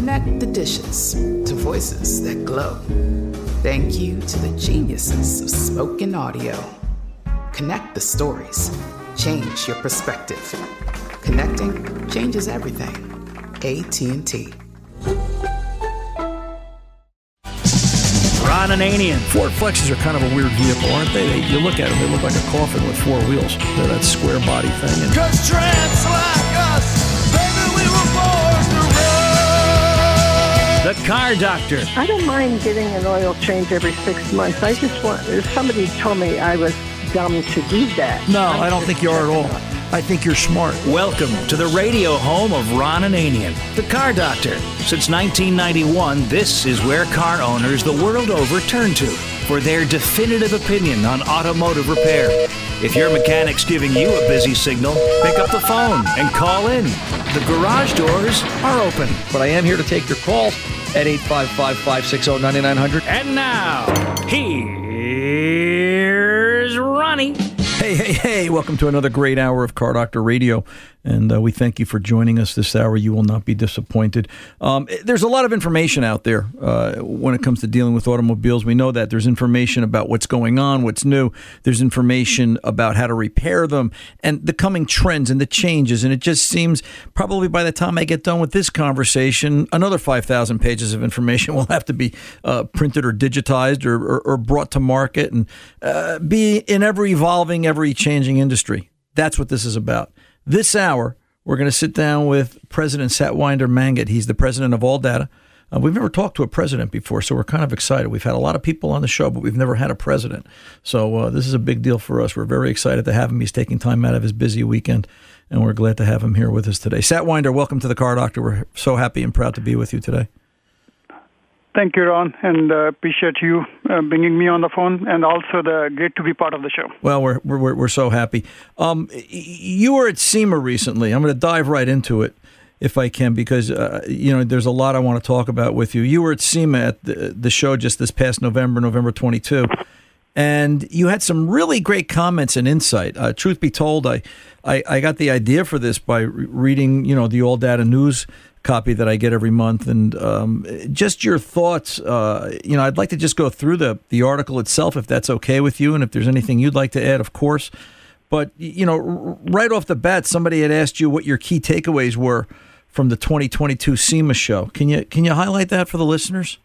Connect the dishes to voices that glow. Thank you to the geniuses of spoken audio. Connect the stories. Change your perspective. Connecting changes everything. AT&T. Ron Ananian. Ford Flexes are kind of a weird vehicle, aren't they? they? You look at them, they look like a coffin with four wheels. They're that square body thing. And Cause tramps like us, baby, we were born to run. The Car Doctor. I don't mind getting an oil change every six months. I just want, if somebody told me I was dumb to do that. No, I don't think you are at all. I think you're smart. Welcome to the radio home of Ron Ananian, the Car Doctor. Since 1991, this is where car owners the world over turn to for their definitive opinion on automotive repair. If your mechanic's giving you a busy signal, pick up the phone and call in. The garage doors are open. But I am here to take your calls at 855 560 9900. And now, here's Ronnie. Hey, hey, hey, welcome to another great hour of Car Doctor Radio. And uh, we thank you for joining us this hour. You will not be disappointed. Um, there's a lot of information out there uh, when it comes to dealing with automobiles. We know that there's information about what's going on, what's new. There's information about how to repair them and the coming trends and the changes. And it just seems probably by the time I get done with this conversation, another 5,000 pages of information will have to be uh, printed or digitized or, or, or, brought to market and uh, be in ever evolving, ever changing industry. That's what this is about. This hour, we're going to sit down with President Satwinder Mangat. He's the president of ALLDATA. Uh, we've never talked to a president before, so we're kind of excited. We've had a lot of people on the show, but we've never had a president. So uh, this is a big deal for us. We're very excited to have him. He's taking time out of his busy weekend, and we're glad to have him here with us today. Satwinder, welcome to the Car Doctor. We're so happy and proud to be with you today. Thank you, Ron, and uh, appreciate you uh, bringing me on the phone, and also the great to be part of the show. Well, we're we're we're so happy. Um, you were at SEMA recently. I'm going to dive right into it, if I can, because uh, you know there's a lot I want to talk about with you. You were at SEMA at the, the show just this past November, November 22, and you had some really great comments and insight. Uh, truth be told, I, I I got the idea for this by re- reading you know the ALLDATA News copy that I get every month, and um, just your thoughts. Uh, you know, I'd like to just go through the the article itself, if that's okay with you, and if there's anything you'd like to add, of course. But you know, right off the bat, somebody had asked you what your key takeaways were from the 2022 SEMA show. Can you can you highlight that for the listeners?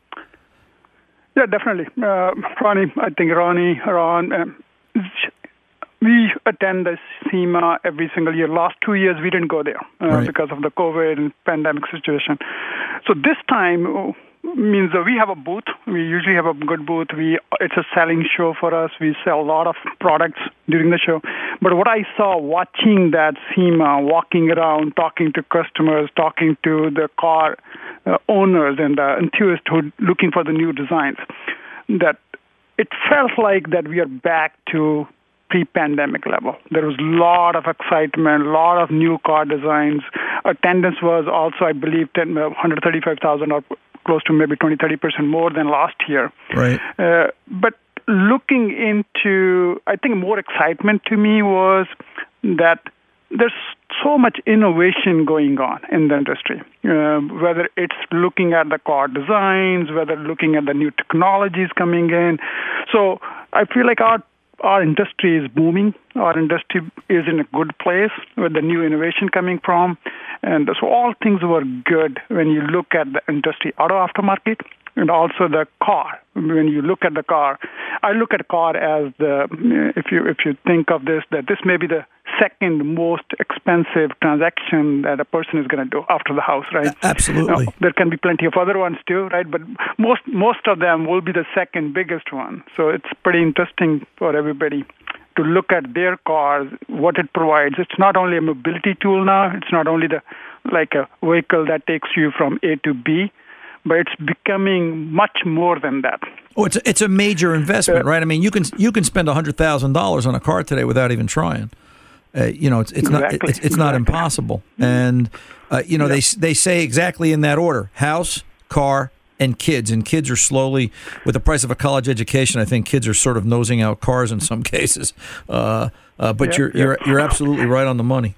Yeah, definitely, uh, Ronnie. I think Ronnie, Ron, um, we attend the SEMA every single year. Last two years we didn't go there uh, Right. because of the COVID and pandemic situation. So this time uh, means that we have a booth. We usually have a good booth. We it's a selling show for us. We sell a lot of products during the show. But what I saw watching that SEMA, walking around, talking to customers, talking to the car uh, owners and the enthusiasts who are looking for the new designs, that it felt like that we are back to pre-pandemic level. There was a lot of excitement, a lot of new car designs. Attendance was also, I believe, 10, uh, 135,000 or close to maybe 20, 30 percent more than last year. Right. Uh, but looking into, I think more excitement to me was that there's so much innovation going on in the industry, uh, whether it's looking at the car designs, whether looking at the new technologies coming in. So I feel like our our industry is booming. Our industry is in a good place with the new innovation coming from. And so all things were good when you look at the industry auto aftermarket and also the car. When you look at the car, I look at car as the uh, if you if you think of this that this may be the second most expensive transaction that a person is going to do after the house, right? Absolutely. Now, there can be plenty of other ones too, right? But most most of them will be the second biggest one. So it's pretty interesting for everybody to look at their cars, what it provides. It's not only a mobility tool now. It's not only the like a vehicle that takes you from A to B, but it's becoming much more than that. Oh, it's a, it's a major investment, right? I mean, you can you can spend hundred thousand dollars on a car today without even trying. Uh, you know, it's it's Exactly, not it's, it's not impossible. And uh, you know, they they say exactly in that order: house, car, and kids. And kids are slowly, with the price of a college education, I think kids are sort of nosing out cars in some cases. Uh, uh, but Yep, you're yep. you're you're absolutely right on the money.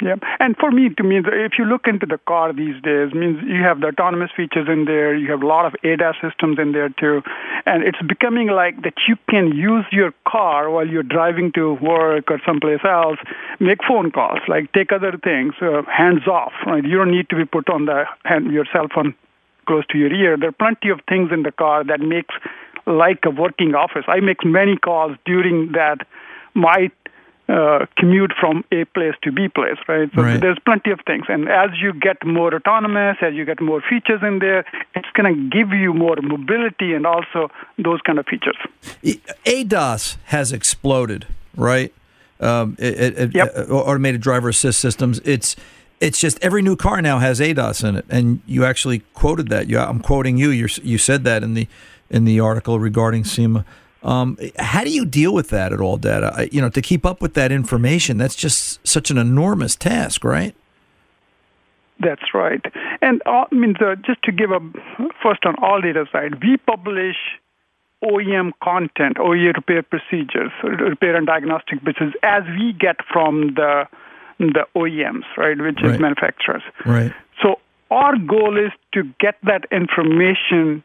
Yeah, and for me, to me, if you look into the car these days, means you have the autonomous features in there. You have a lot of ADAS systems in there too, and it's becoming like that you can use your car while you're driving to work or someplace else, make phone calls, like take other things, uh, hands off. Right, you don't need to be put on the hand your cell phone close to your ear. There are plenty of things in the car that makes like a working office. I make many calls during that my uh, commute from A place to B place, right? So Right. there's plenty of things. And as you get more autonomous, as you get more features in there, it's going to give you more mobility and also those kind of features. ADAS has exploded, right? Um, it, it, Yep. uh, automated driver assist systems. It's it's just every new car now has ADAS in it, and you actually quoted that. You, I'm quoting you. you you said that in the in the article regarding SEMA. Um, how do you deal with that at ALLDATA? I, you know, to keep up with that information, that's just such an enormous task, right? That's right. And uh, I mean, the, just to give a first on ALLDATA side, we publish OEM content, OEM repair procedures, repair and diagnostic business, as we get from the the OEMs, right, which Right. is manufacturers. Right. So our goal is to get that information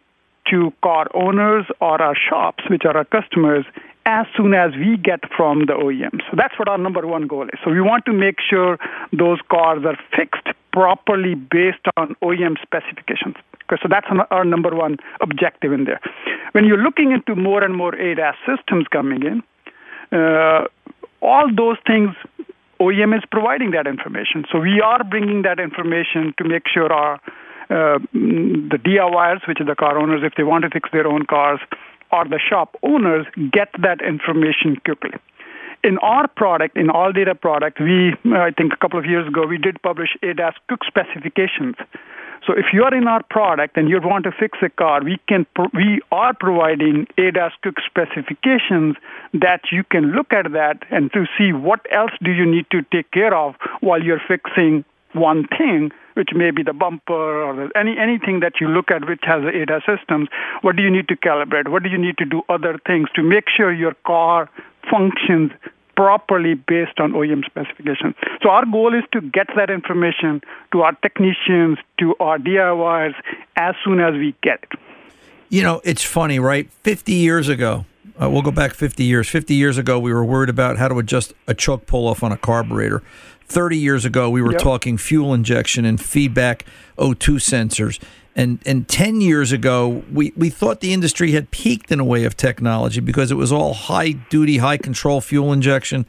to car owners or our shops, which are our customers, as soon as we get from the OEM. So that's what our number one goal is. So we want to make sure those cars are fixed properly based on OEM specifications. So that's our number one objective in there. When you're looking into more and more ADAS systems coming in, uh, all those things OEM is providing that information. So we are bringing that information to make sure our uh, the DIYers, which are the car owners, if they want to fix their own cars, or the shop owners get that information quickly. In our product, in ALLDATA product, we I think a couple of years ago we did publish ADAS quick specifications. So if you are in our product and you want to fix a car, we can we are providing ADAS quick specifications that you can look at that and to see what else do you need to take care of while you're fixing one thing, which may be the bumper or any anything that you look at which has ADAS systems. What do you need to calibrate? What do you need to do other things to make sure your car functions properly based on OEM specifications. So our goal is to get that information to our technicians, to our DIYers as soon as we get it. You know, it's funny, right? 50 years ago, uh, we'll go back 50 years. 50 years ago, we were worried about how to adjust a choke pull off on a carburetor. 30 years ago, we were Yep. talking fuel injection and feedback O2 sensors. And and 10 years ago, we, we thought the industry had peaked in a way of technology because it was all high duty, high control fuel injection.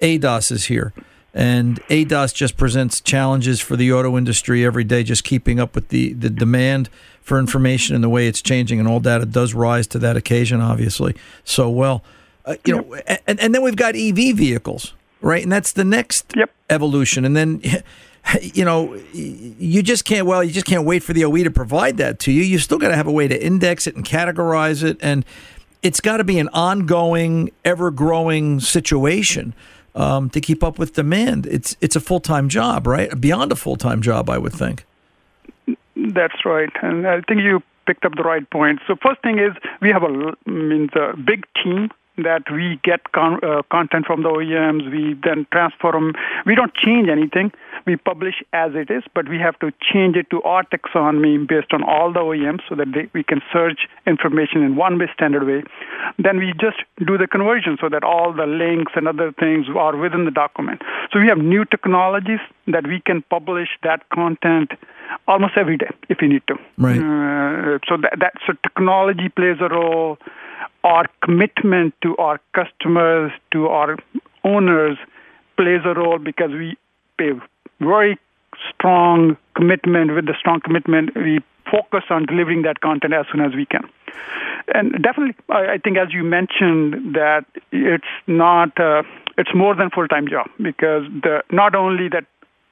ADAS is here. And ADAS just presents challenges for the auto industry every day, just keeping up with the, the demand for information and the way it's changing. And ALLDATA does rise to that occasion, obviously. So, well, uh, you know, and, and then we've got EV vehicles, right? And that's the next Yep. evolution. And then, you know, you just can't, well, you just can't wait for the OE to provide that to you. You still got to have a way to index it and categorize it. And it's got to be an ongoing, ever growing situation um, to keep up with demand. It's, it's a full time job, right? Beyond a full time job, I would think. That's right, and I think you picked up the right point. So first thing is we have a means a big team that we get con- uh, content from the OEMs. We then transform. We don't change anything. We publish as it is, but we have to change it to our taxonomy based on all the OEMs so that they, we can search information in one way standard way. Then we just do the conversion so that all the links and other things are within the document. So we have new technologies that we can publish that content almost every day if we need to. Right. Uh, so that, that so technology plays a role. Our commitment to our customers, to our owners, plays a role because we pay very strong commitment. With the strong commitment, we focus on delivering that content as soon as we can. And definitely, I, think as you mentioned that it's not uh, it's more than full time job because the not only that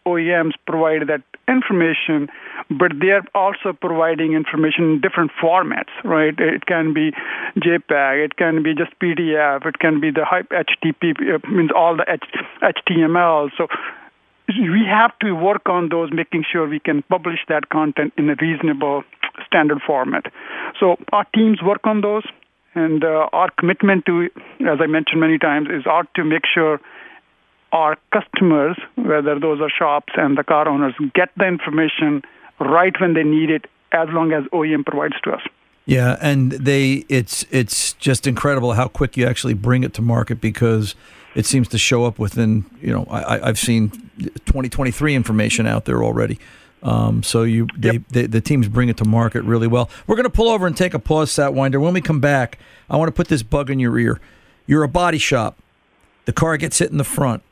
OEMs provide that information, but they are also providing information in different formats, right? It can be JPEG, it can be just PDF, it can be the HTTP, uh, means all the HTML. So we have to work on those, making sure we can publish that content in a reasonable standard format. So our teams work on those, and uh, our commitment to, as I mentioned many times, is ought to make sure our customers, whether those are shops and the car owners, get the information right when they need it, as long as OEM provides to us. Yeah, and they it's it's just incredible how quick you actually bring it to market because it seems to show up within you know I, I've seen 2023 information out there already. Um, so you they, Yep. they, the teams bring it to market really well. We're going to pull over and take a pause, Satwinder. When we come back, I want to put this bug in your ear. You're a body shop. The car gets hit in the front.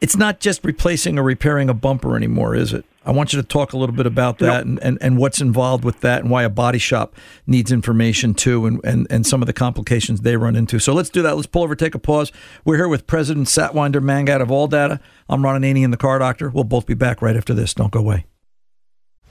It's not just replacing or repairing a bumper anymore, is it? I want you to talk a little bit about that and, and, and what's involved with that and why a body shop needs information too and, and, and some of the complications they run into. So let's do that. Let's pull over, take a pause. We're here with President Satwinder Mangat of ALLDATA. I'm Ron Ananian and the Car Doctor. We'll both be back right after this. Don't go away.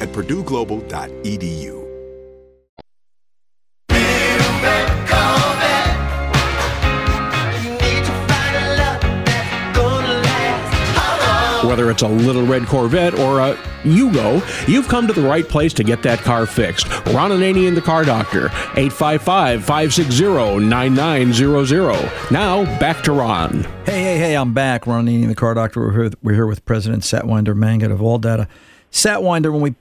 at purdueglobal.edu. Whether it's a little red Corvette or a Yugo, you've come to the right place to get that car fixed. Ron Ananian, the car doctor, 855 560 9900. Now, back to Ron. Hey, hey, hey, I'm back. Ron Ananian, the car doctor. We're here, we're here with President Satwinder Mangat of ALLDATA. Satwinder, when we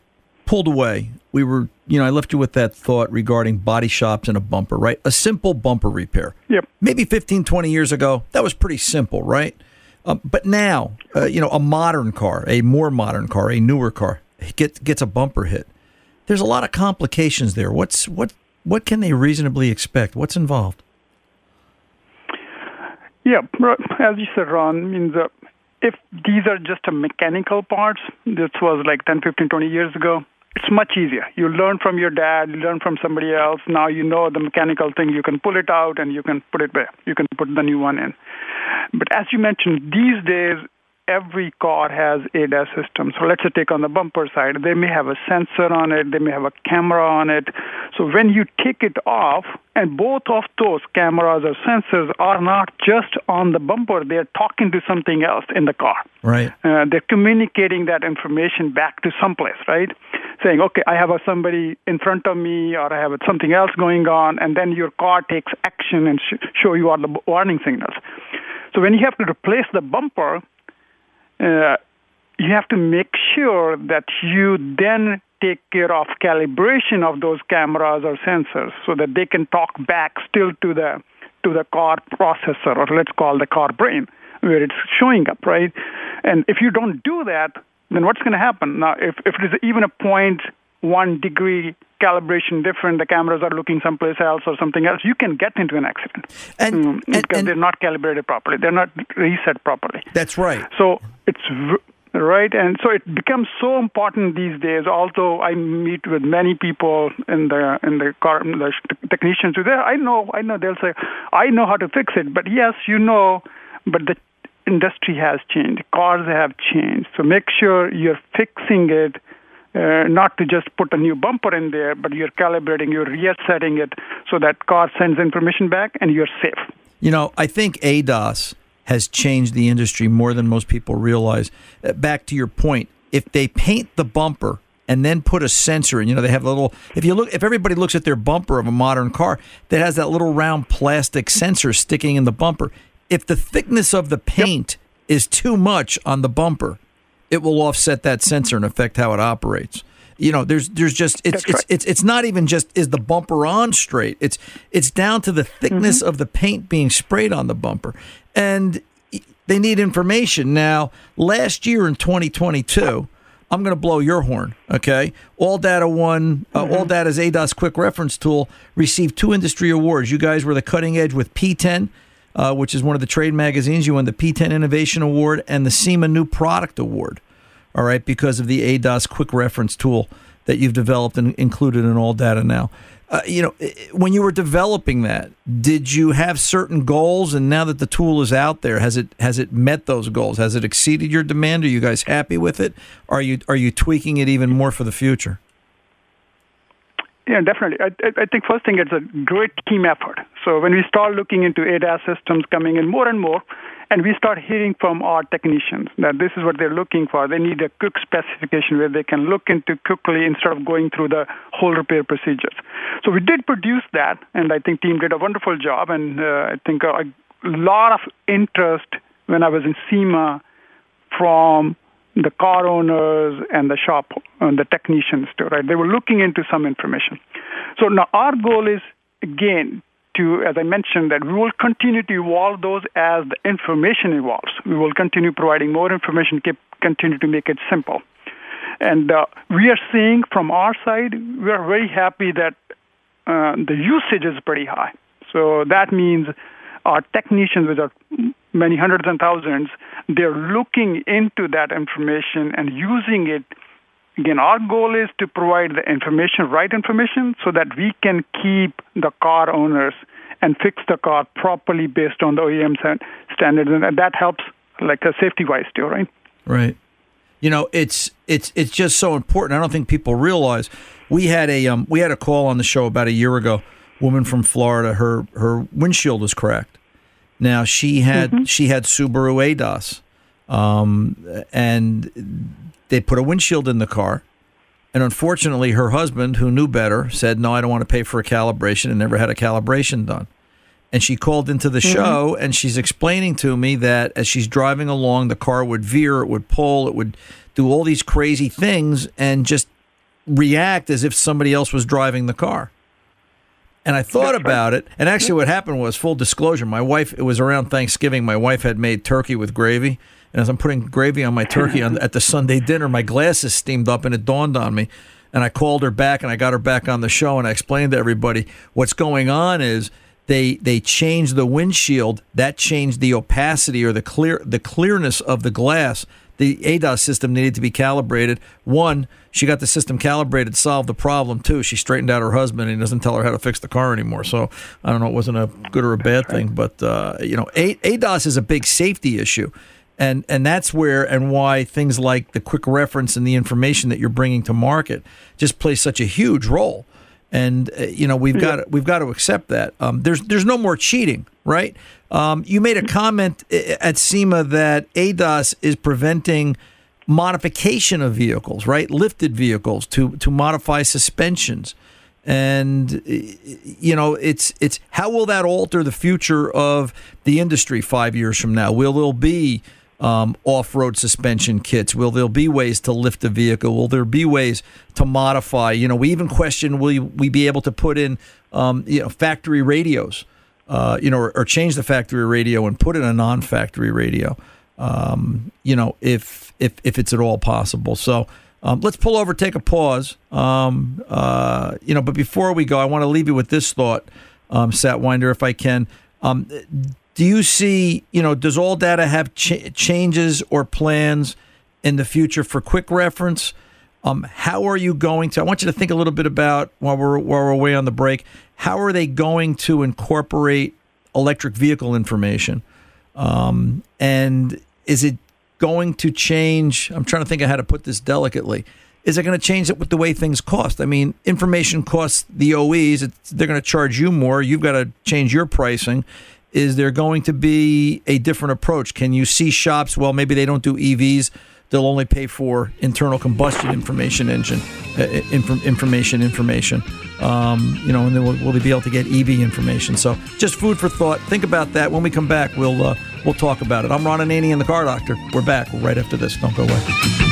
pulled away, we were, you know, I left you with that thought regarding body shops and a bumper, right? A simple bumper repair. Yep. Maybe 15, 20 years ago, that was pretty simple, right? Um, but now, uh, you know, a modern car, a more modern car, a newer car, gets gets a bumper hit. There's a lot of complications there. What's what what can they reasonably expect? What's involved? Yeah, as you said, Ron, means uh, if these are just a mechanical parts, this was like 10, 15, 20 years ago, it's much easier. You learn from your dad, you learn from somebody else. Now you know the mechanical thing. You can pull it out and you can put it back. You can put the new one in. But as you mentioned, these days every car has ADAS system. So let's say take on the bumper side, they may have a sensor on it, they may have a camera on it. So when you take it off, and both of those cameras or sensors are not just on the bumper, they're talking to something else in the car. Right. Uh, they're communicating that information back to someplace, right? Saying, okay, I have a somebody in front of me, or I have something else going on, and then your car takes action and sh- show you all the warning signals. So when you have to replace the bumper, uh, you have to make sure that you then take care of calibration of those cameras or sensors so that they can talk back still to the to the car processor or let's call the car brain where it's showing up right? And if you don't do that then what's going to happen? Now if if it is even a point one degree calibration different, the cameras are looking someplace else or something else, you can get into an accident. And, mm, and because and, they're not calibrated properly. They're not reset properly. That's right. So it's right, and so it becomes so important these days. Although I meet with many people in the in the car, the technicians who there, I know, I know they'll say, I know how to fix it, but yes, you know, but the industry has changed. Cars have changed. So make sure you're fixing it uh, not to just put a new bumper in there, but you're calibrating, you're resetting it so that car sends information back and you're safe. You know, I think ADAS has changed the industry more than most people realize. Uh, back to your point, if they paint the bumper and then put a sensor in, you know, they have a little. If you look, if everybody looks at their bumper of a modern car that has that little round plastic sensor sticking in the bumper, if the thickness of the paint yep. is too much on the bumper, it will offset that sensor and affect how it operates. You know, there's there's just it's it's, right. it's it's not even just is the bumper on straight. It's it's down to the thickness mm-hmm. of the paint being sprayed on the bumper, and they need information now. Last year in 2022. I'm going to blow your horn, okay? ALLDATA won, uh, mm-hmm. ALLDATA's ADAS Quick Reference Tool received two industry awards. You guys were the cutting edge with PTEN uh, which is one of the trade magazines. You won the PTEN Innovation Award and the SEMA New Product Award. All right, because of the ADAS quick reference tool that you've developed and included in ALLDATA now. Uh, you know, when you were developing that, did you have certain goals? And now that the tool is out there, has it has it met those goals? Has it exceeded your demand? Are you guys happy with it? Are you are you tweaking it even more for the future? Yeah, definitely. I, I think first thing it's a great team effort. So when we start looking into ADAS systems coming in more and more, and we start hearing from our technicians that this is what they're looking for. They need a quick specification where they can look into quickly instead of going through the whole repair procedures. So we did produce that, and I think team did a wonderful job. And uh, I think a, a lot of interest when I was in SEMA from the car owners and the shop and the technicians too, right? They were looking into some information. So now our goal is again to, as I mentioned, that we will continue to evolve those as the information evolves. We will continue providing more information, keep, continue to make it simple. And uh, we are seeing from our side, we are very happy that uh, the usage is pretty high. So that means our technicians, which are many hundreds and thousands, they're looking into that information and using it. Again, our goal is to provide the information, right information, so that we can keep the car owners and fix the car properly based on the OEM standards, and that helps, like a safety wise too, right? Right. You know, it's it's it's just so important. I don't think people realize we had a um, we had a call on the show about a year ago. Woman from Florida, her her windshield was cracked. Now she had mm-hmm. she had Subaru ADAS, um, and they put a windshield in the car. And unfortunately, her husband, who knew better, said, "No, I don't want to pay for a calibration," and never had a calibration done. And she called into the mm-hmm. show, and she's explaining to me that as she's driving along, the car would veer, it would pull, it would do all these crazy things, and just react as if somebody else was driving the car. And I thought That's about right. it. And actually, what happened was full disclosure. My wife, it was around Thanksgiving. My wife had made turkey with gravy. And as I'm putting gravy on my turkey on, at the Sunday dinner, my glasses steamed up and it dawned on me. And I called her back and I got her back on the show and I explained to everybody what's going on is they they changed the windshield. That changed the opacity or the clear the clearness of the glass the ADAS system needed to be calibrated. One, she got the system calibrated, solved the problem. Two, she straightened out her husband and he doesn't tell her how to fix the car anymore. So I don't know, it wasn't a good or a bad thing, but uh, you know, ADAS is a big safety issue. And, and that's where and why things like the quick reference and the information that you're bringing to market just plays such a huge role and uh, you know we've got we've got to accept that. Um, there's there's no more cheating, right? Um, you made a comment at SEMA that ADAS is preventing modification of vehicles, right? Lifted vehicles to to modify suspensions. And you know, it's it's how will that alter the future of the industry five years from now? Will there be um, off-road suspension kits? Will there be ways to lift the vehicle? Will there be ways to modify? You know, we even question: Will we be able to put in, um, you know, factory radios? uh, you know, or, or, change the factory radio and put in a non-factory radio. Um, you know, if if if it's at all possible. So. Um, let's pull over, take a pause. Um, uh, you know, but before we go, I want to leave you with this thought, um, Satwinder, if I can. Do you see, you know, does ALLDATA have ch- changes or plans in the future for quick reference? Um, how are you going to? I want you to think a little bit about while we're while we're away on the break. How are they going to incorporate electric vehicle information? Um, and is it going to change? I'm trying to think of how to put this delicately. Is it going to change it with the way things cost? I mean, information costs the OEs. They're going to charge you more. You've got to change your pricing. Is there going to be a different approach? Can you see shops? Well, maybe they don't do EVs they'll only pay for internal combustion information engine uh, inf- information information. Um, you know and then will, will, they be able to get ev information. So just food for thought. Think about that. When we come back we'll uh, we'll talk about it. I'm ron ananian and the car doctor. We're back right after this. Don't go away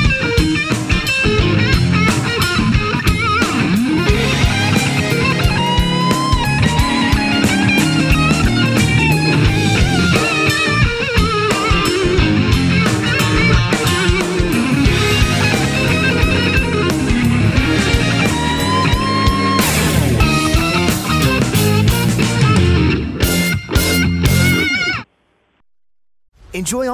Enjoy all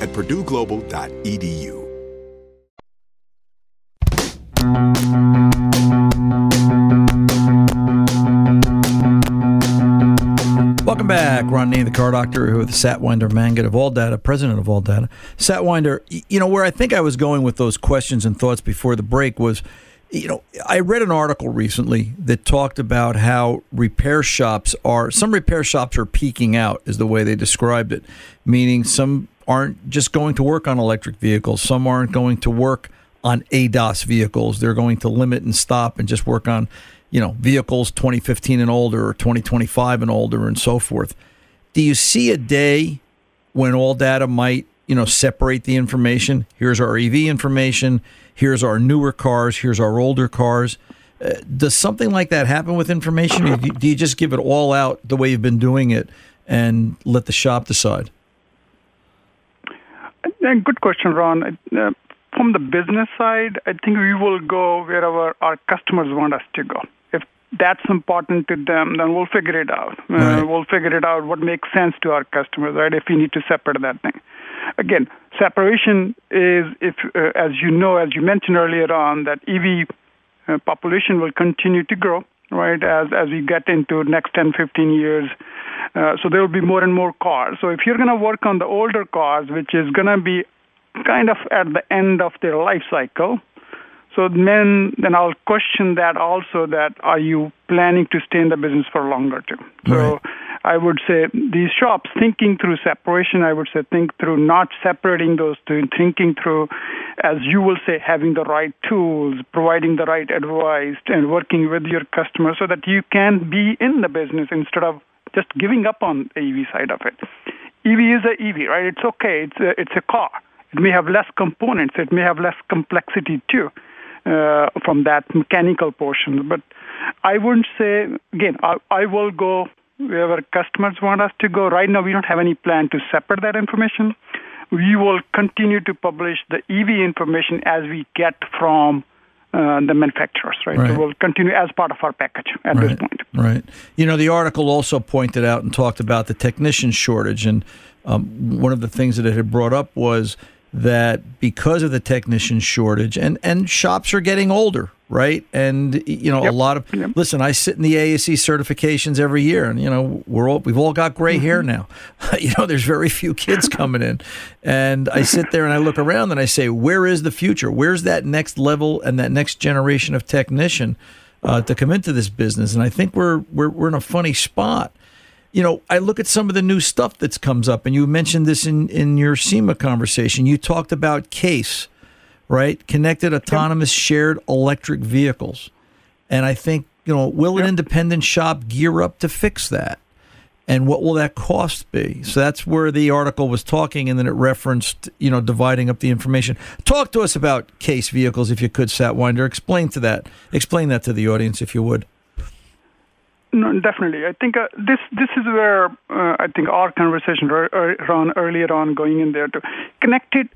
at purdueglobal.edu. Welcome back. Ron Name, the car doctor, with Satwinder Mangat of ALLDATA, president of ALLDATA. Satwinder, you know, where I think I was going with those questions and thoughts before the break was, you know, I read an article recently that talked about how repair shops are, some repair shops are peaking out, is the way they described it, meaning some aren't just going to work on electric vehicles, some aren't going to work on ADAS vehicles. They're going to limit and stop and just work on you know, vehicles 2015 and older or 2025 and older and so forth. Do you see a day when ALLDATA might, you know, separate the information? Here's our EV information. Here's our newer cars. Here's our older cars. Uh, does something like that happen with information? Or do you just give it all out the way you've been doing it and let the shop decide? Yeah, good question, Ron. Uh, from the business side, I think we will go wherever our customers want us to go If that's important to them, then we'll figure it out. Uh, right. Uh, we'll figure it out what makes sense to our customers, right? If we need to separate that thing. Again, separation is, if uh, as you know, as you mentioned earlier on, that EV uh, population will continue to grow, right? As as we get into next 10, 15 years. Uh, so there will be more and more cars. So if you're going to work on the older cars, which is going to be kind of at the end of their life cycle, so then, then I'll question that also. That are you planning to stay in the business for longer too? So right. I would say these shops thinking through separation. I would say think through not separating those two, thinking through, as you will say, having the right tools, providing the right advice, and working with your customers so that you can be in the business instead of just giving up on the EV side of it. EV is a EV, right? It's okay. It's a, it's a car. It may have less components. It may have less complexity too uh, from that mechanical portion. But I wouldn't say, again, I, I will go wherever customers want us to go. Right now, we don't have any plan to separate that information. We will continue to publish the EV information as we get from uh, the manufacturers, right? right? So we'll continue as part of our package at right. this point. Right. You know, the article also pointed out and talked about the technician shortage, and um, one of the things that it had brought up was that because of the technician shortage and and shops are getting older right and you know yep. a lot of yep. listen i sit in the ASE certifications every year and you know we're all we've all got gray mm-hmm. hair now you know there's very few kids coming in and i sit there and i look around and i say where is the future where's that next level and that next generation of technician uh, to come into this business and i think we're we're, we're in a funny spot you know, I look at some of the new stuff that's comes up, and you mentioned this in, in your SEMA conversation. You talked about CASE, right? Connected Autonomous yep. Shared Electric Vehicles. And I think, you know, will yep. an independent shop gear up to fix that? And what will that cost be? So that's where the article was talking, and then it referenced, you know, dividing up the information. Talk to us about CASE vehicles, if you could, Satwinder. Explain to that, explain that to the audience, if you would. No, definitely. I think uh, this this is where uh, I think our conversation ran earlier on going in there to connected.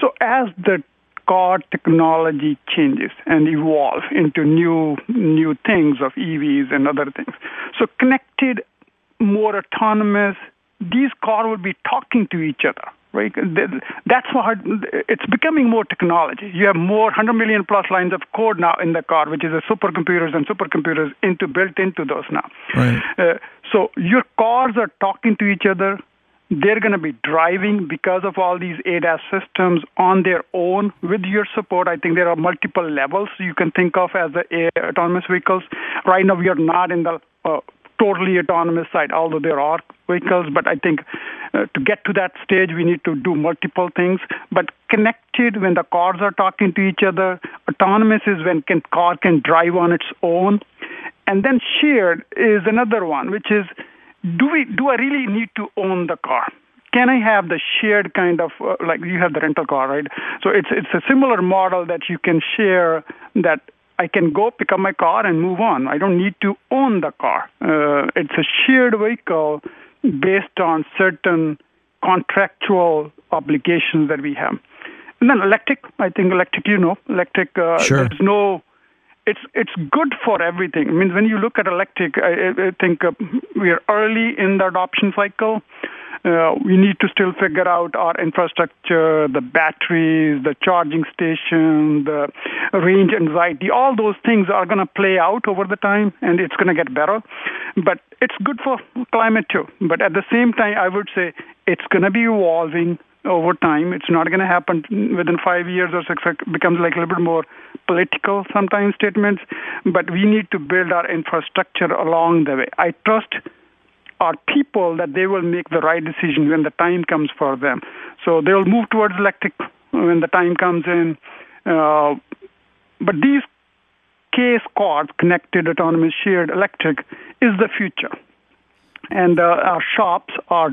So as the car technology changes and evolve into new new things of EVs and other things. So connected, more autonomous, these cars will be talking to each other. Right, that's what it's becoming more technology. You have more 100 million plus lines of code now in the car, which is the supercomputers and supercomputers into built into those now. Right. Uh, so your cars are talking to each other they're going to be driving because of all these ADAS systems on their own with your support. I think there are multiple levels you can think of as the autonomous vehicles. Right now, we are not in the uh, totally autonomous side, although there are vehicles. But I think uh, to get to that stage, we need to do multiple things. But connected, when the cars are talking to each other, autonomous is when can car can drive on its own, and then shared is another one, which is do we do I really need to own the car? Can I have the shared kind of uh, like you have the rental car, right? So it's it's a similar model that you can share that I can go pick up my car and move on. I don't need to own the car. Uh, it's a shared vehicle based on certain contractual obligations that we have. And then electric, I think electric, you know, electric. Uh, sure. There's no it's it's good for everything. I mean, when you look at electric, I, I think uh, we are early in the adoption cycle. Uh, we need to still figure out our infrastructure, the batteries, the charging station, the range anxiety. All those things are going to play out over the time, and it's going to get better. But it's good for climate too. But at the same time, I would say it's going to be evolving over time. It's not going to happen within five years or six. It becomes like a little bit more political sometimes statements. But we need to build our infrastructure along the way. I trust our people that they will make the right decision when the time comes for them. So they'll move towards electric when the time comes in. Uh, but these CASE cars, connected, autonomous, shared, electric, is the future. And uh, our shops are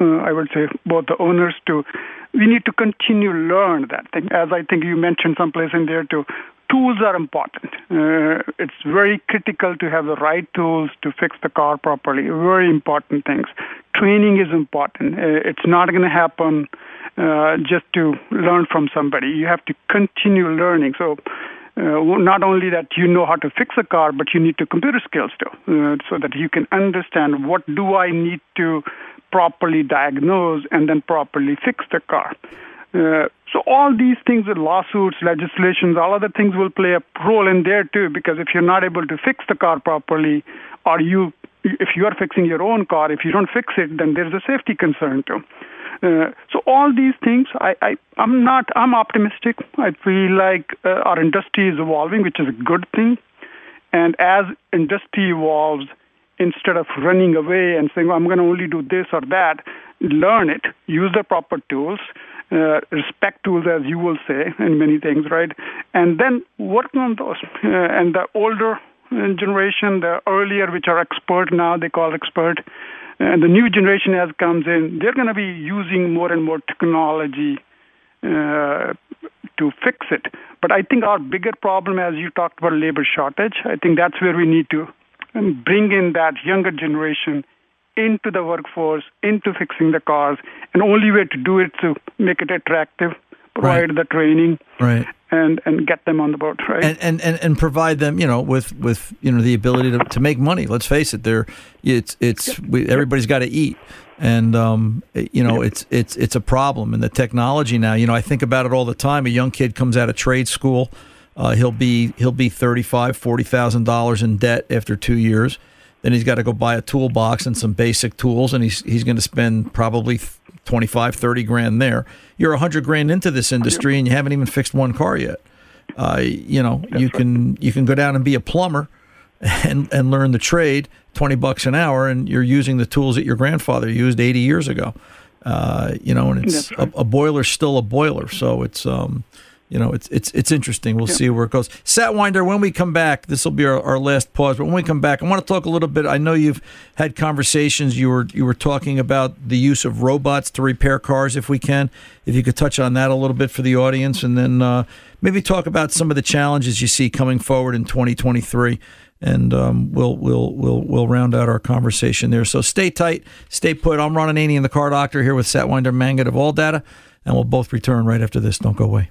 uh, I would say, both the owners to, we need to continue learn that thing. As I think you mentioned someplace in there too, tools are important. Uh, it's very critical to have the right tools to fix the car properly. Very important things. Training is important. Uh, it's not going to happen uh, just to learn from somebody. You have to continue learning. So. Uh, not only that you know how to fix a car, but you need to computer skills too, uh, so that you can understand what do I need to properly diagnose and then properly fix the car. So all these things, with lawsuits, legislations, all other things will play a role in there too. Because if you're not able to fix the car properly, or you, if you are fixing your own car, if you don't fix it, then there's a safety concern too. Uh, so all these things, I, I, I'm not, I'm optimistic. I feel like uh, our industry is evolving, which is a good thing. And as industry evolves, instead of running away and saying, well, I'm going to only do this or that, learn it, use the proper tools, uh, respect tools, as you will say, in many things, right? And then working on those. Uh, and the older generation, the earlier, which are expert now, they call expert, and the new generation as comes in, they're going to be using more and more technology uh, to fix it. But I think our bigger problem, as you talked about labor shortage, I think that's where we need to bring in that younger generation into the workforce, into fixing the cars. And only way to do it to make it attractive, provide right. the training, right. and and get them on the boat, right? And, and and and provide them, you know, with with you know the ability to, to make money. Let's face it, they're it's it's yep. we, everybody's got to eat. And um, you know yep. it's it's it's a problem, and the technology now. You know, I think about it all the time. A young kid comes out of trade school, uh, he'll be he'll be thirty five forty thousand dollars in debt after two years. Then he's got to go buy a toolbox and some basic tools, and he's he's going to spend probably 25, 30 grand there. You're a hundred grand into this industry, and you haven't even fixed one car yet. Uh, you know, you can you can go down and be a plumber and and learn the trade, twenty bucks an hour, and you're using the tools that your grandfather used eighty years ago. Uh, you know, and it's right. a, a boiler's still a boiler, so it's um, you know, it's it's it's interesting. We'll see where it goes. Satwinder, when we come back, this will be our, our last pause. But when we come back, I want to talk a little bit. I know you've had conversations. You were you were talking about the use of robots to repair cars, if we can. If you could touch on that a little bit for the audience, and then uh, maybe talk about some of the challenges you see coming forward in 2023 and um, we'll we'll we'll we'll round out our conversation there. So stay tight, stay put. I'm Ron Ananian, the Car Doctor, here with Satwinder Mangat of ALLDATA, and we'll both return right after this. Don't go away.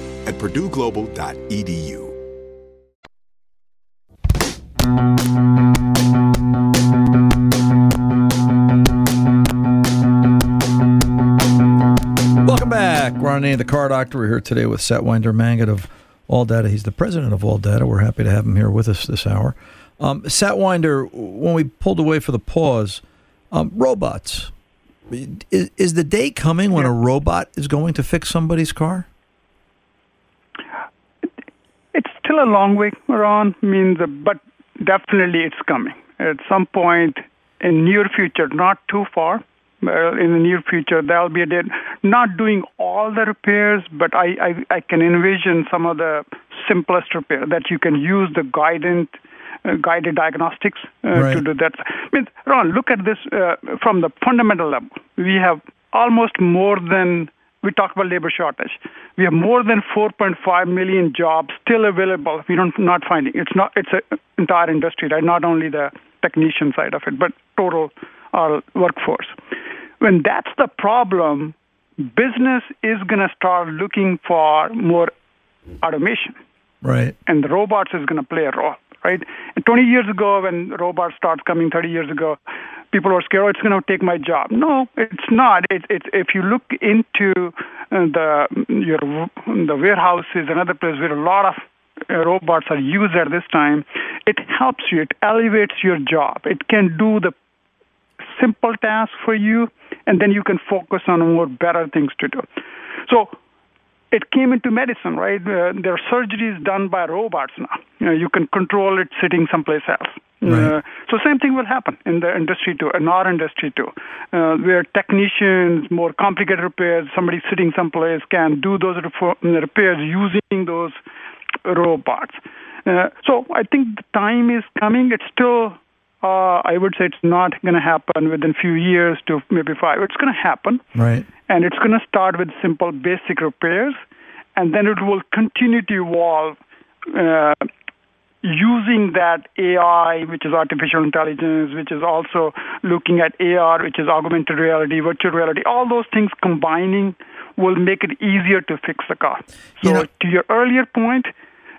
at purdueglobal.edu. Welcome back. Ron Ananian, the car doctor. We're here today with Satwinder Mangat of ALLDATA. He's the president of ALLDATA. We're happy to have him here with us this hour. Um, Satwinder, when we pulled away for the pause, um, robots. Is, is the day coming when a robot is going to fix somebody's car? It's still a long way, Ron. Means, but definitely it's coming at some point in near future, not too far. Uh, in the near future, there'll be a day not doing all the repairs, but I, I, I can envision some of the simplest repair that you can use the guided uh, guided diagnostics uh, Right. to do that. I mean, Ron, look at this uh, from the fundamental level. We have almost more than we talk about labor shortage. We have more than 4.5 million jobs still available. We don't not finding. It's not. It's an entire industry, right? Not only the technician side of it, but total uh, workforce. When that's the problem, business is going to start looking for more automation Right. and the robots is going to play a role, right? And 20 years ago, when robots started coming, 30 years ago, people were scared, oh, it's going to take my job. No, it's not. It, it's if you look into uh, the your the warehouses and other places where a lot of robots are used at this time, it helps you. It elevates your job. It can do the simple tasks for you, and then you can focus on more better things to do. So it came into medicine, right? Uh, there are surgeries done by robots now. You, know, you can control it sitting someplace else. Right. Uh, so same thing will happen in the industry too, in our industry too, uh, where technicians, more complicated repairs, somebody sitting someplace can do those repairs using those robots. Uh, so I think the time is coming. It's still, uh, I would say, it's not going to happen within a few years to maybe five. It's going to happen Right. and it's going to start with simple basic repairs and then it will continue to evolve uh, using that AI, which is artificial intelligence, which is also looking at AR, which is augmented reality, virtual reality, all those things combining will make it easier to fix the car. So, You know- to your earlier point,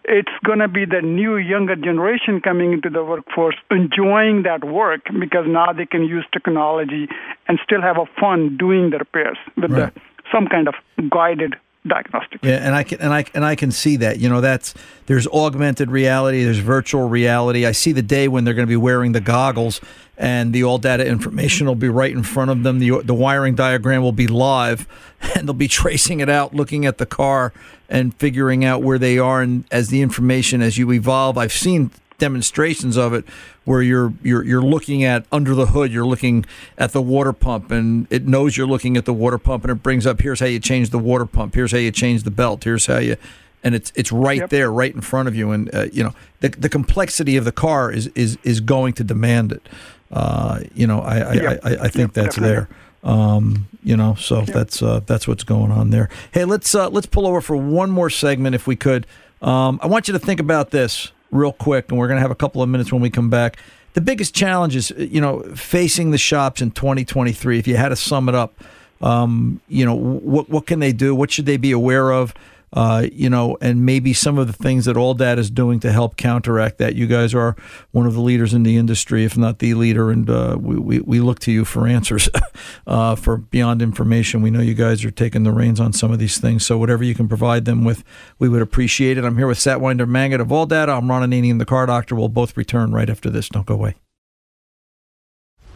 it's going to be the new younger generation coming into the workforce enjoying that work because now they can use technology and still have a fun doing the repairs with Right. the, some kind of guided diagnostic. Yeah, and I can and I and I can see that. You know, that's there's augmented reality, there's virtual reality. I see the day when they're going to be wearing the goggles, and the ALLDATA information will be right in front of them. The the wiring diagram will be live, and they'll be tracing it out, looking at the car, and figuring out where they are. And as the information as you evolve, I've seen demonstrations of it where you're you're you're looking at under the hood you're looking at the water pump and it knows you're looking at the water pump and it brings up here's how you change the water pump. Here's how you change the belt. Here's how you and it's it's right Yep. there right in front of you. And uh, you know the the complexity of the car is is is going to demand it. Uh, you know I I, Yep. I, I think Yep, that's definitely. there. Um, you know so that's uh, that's what's going on there. Hey let's uh, let's pull over for one more segment if we could. Um, I want you to think about this real quick, and we're going to have a couple of minutes when we come back. The biggest challenge is, you know, facing the shops in 2023. If you had to sum it up, um, you know, what what can they do? What should they be aware of? Uh, you know, and maybe some of the things that ALLDATA is doing to help counteract that. You guys are one of the leaders in the industry, if not the leader, and uh, we, we we look to you for answers, uh, for beyond information. We know you guys are taking the reins on some of these things, so whatever you can provide them with, we would appreciate it. I'm here with Satwinder Mangat of ALLDATA. I'm Ron Ananian, the Car Doctor. We'll both return right after this. Don't go away.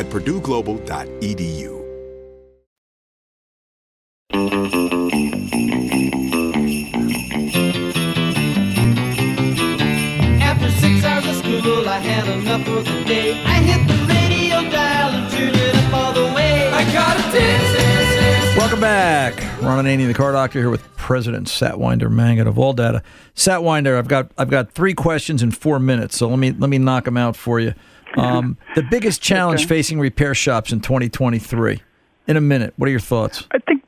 at purdueglobal.edu. After six hours of school, I had enough for the day. I hit the radio dial and turned it up all the way. I got a dance. Welcome back. Ron Ananian, the car doctor, here with President Satwinder Mangat of ALLDATA. Satwinder, I've got I've got three questions in four minutes, so let me let me knock them out for you. Um, the biggest challenge facing repair shops in 2023. In a minute, what are your thoughts? I think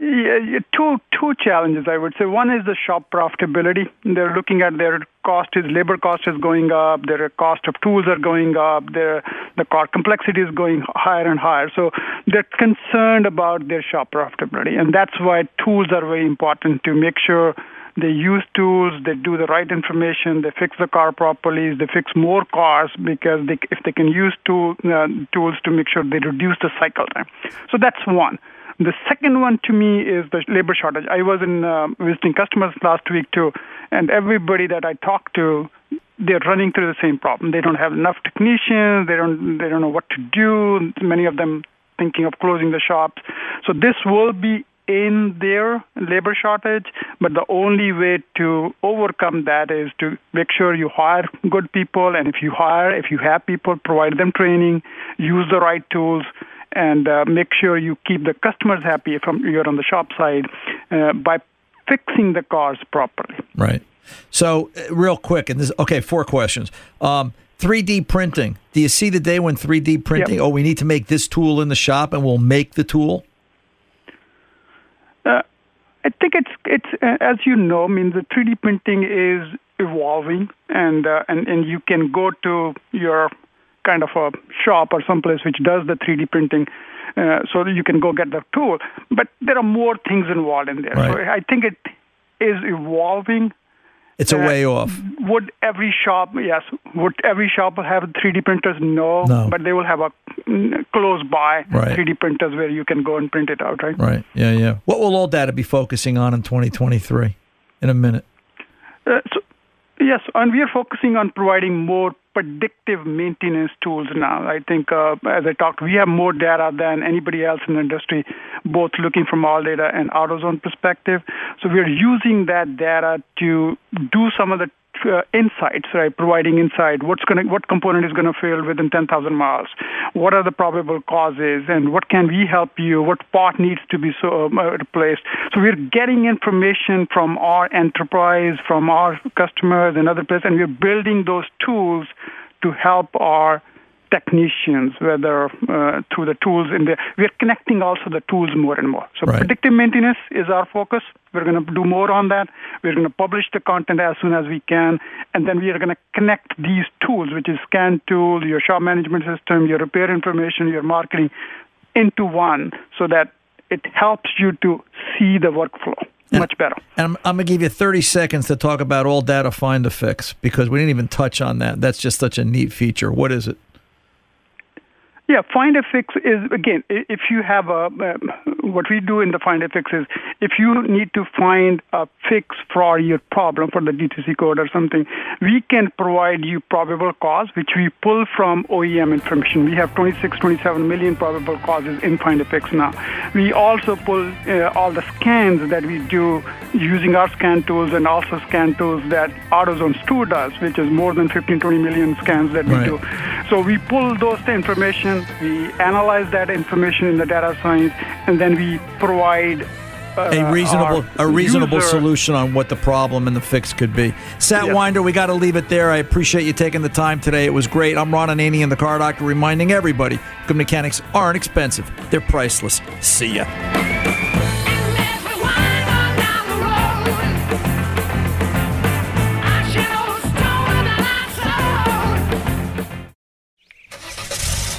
yeah, yeah, two two challenges I would say. One is the shop profitability. They're looking at their cost is labor cost is going up, their cost of tools are going up, their the car complexity is going higher and higher. So they're concerned about their shop profitability, and that's why tools are very important to make sure they use tools, they do the right information, they fix the car properly, they fix more cars because they, if they can use tool, uh, tools to make sure they reduce the cycle time. So that's one. The second one to me is the labor shortage. I was in uh, visiting customers last week too, and everybody that I talked to, they're running through the same problem. They don't have enough technicians. They don't. They don't know what to do. Many of them thinking of closing the shops. So this will be in their labor shortage, but the only way to overcome that is to make sure you hire good people, and if you hire, if you have people, provide them training, use the right tools, and uh, make sure you keep the customers happy if you're on the shop side uh, by fixing the cars properly. Right. So, uh, real quick, and this okay, four questions. Um, 3D printing. Do you see the day when 3D printing? Yep. Oh, we need to make this tool in the shop, and we'll make the tool. Uh, I think it's it's uh, as you know. I mean, the 3D printing is evolving, and uh, and and you can go to your kind of a shop or someplace which does the 3D printing. Uh, so you can go get the tool, but there are more things involved in there. Right. So I think it is evolving it's a way off. Would every shop, yes, would every shop have 3D printers? No, no. but they will have a mm, close by right. 3D printers where you can go and print it out, right? Right. Yeah, yeah. What will ALLDATA be focusing on in 2023? In a minute. Uh, so, yes, and we are focusing on providing more predictive maintenance tools now. I think, uh, as I talked, we have more data than anybody else in the industry, both looking from ALLDATA and AutoZone perspective. So we're using that data to do some of the uh, insights, right? Providing insight. What's going what component is going to fail within 10,000 miles? What are the probable causes? And what can we help you? What part needs to be so, um, uh, replaced? So we're getting information from our enterprise, from our customers and other places, and we're building those tools to help our technicians, whether uh, through the tools in there. we're connecting also the tools more and more. So right. predictive maintenance is our focus. We're going to do more on that. We're going to publish the content as soon as we can, and then we are going to connect these tools, which is scan tool, your shop management system, your repair information, your marketing, into one, so that it helps you to see the workflow and, much better. And I'm, I'm going to give you 30 seconds to talk about ALLDATA find a fix because we didn't even touch on that. That's just such a neat feature. What is it? Yeah, find a fix is again if you have a uh, what we do in the find a fix is if you need to find a fix for your problem for the DTC code or something, we can provide you probable cause which we pull from OEM information. We have 26, 27 million probable causes in find a fix now. We also pull uh, all the scans that we do using our scan tools and also scan tools that AutoZone 2 does, which is more than 15, 20 million scans that we right. do. So we pull those information, we analyze that information in the data science, and then we provide uh, a reasonable a reasonable user. solution on what the problem and the fix could be. Sat yes. Winder, we got to leave it there. I appreciate you taking the time today. It was great. I'm Ron Ananian the Car Doctor, reminding everybody good mechanics aren't expensive; they're priceless. See ya.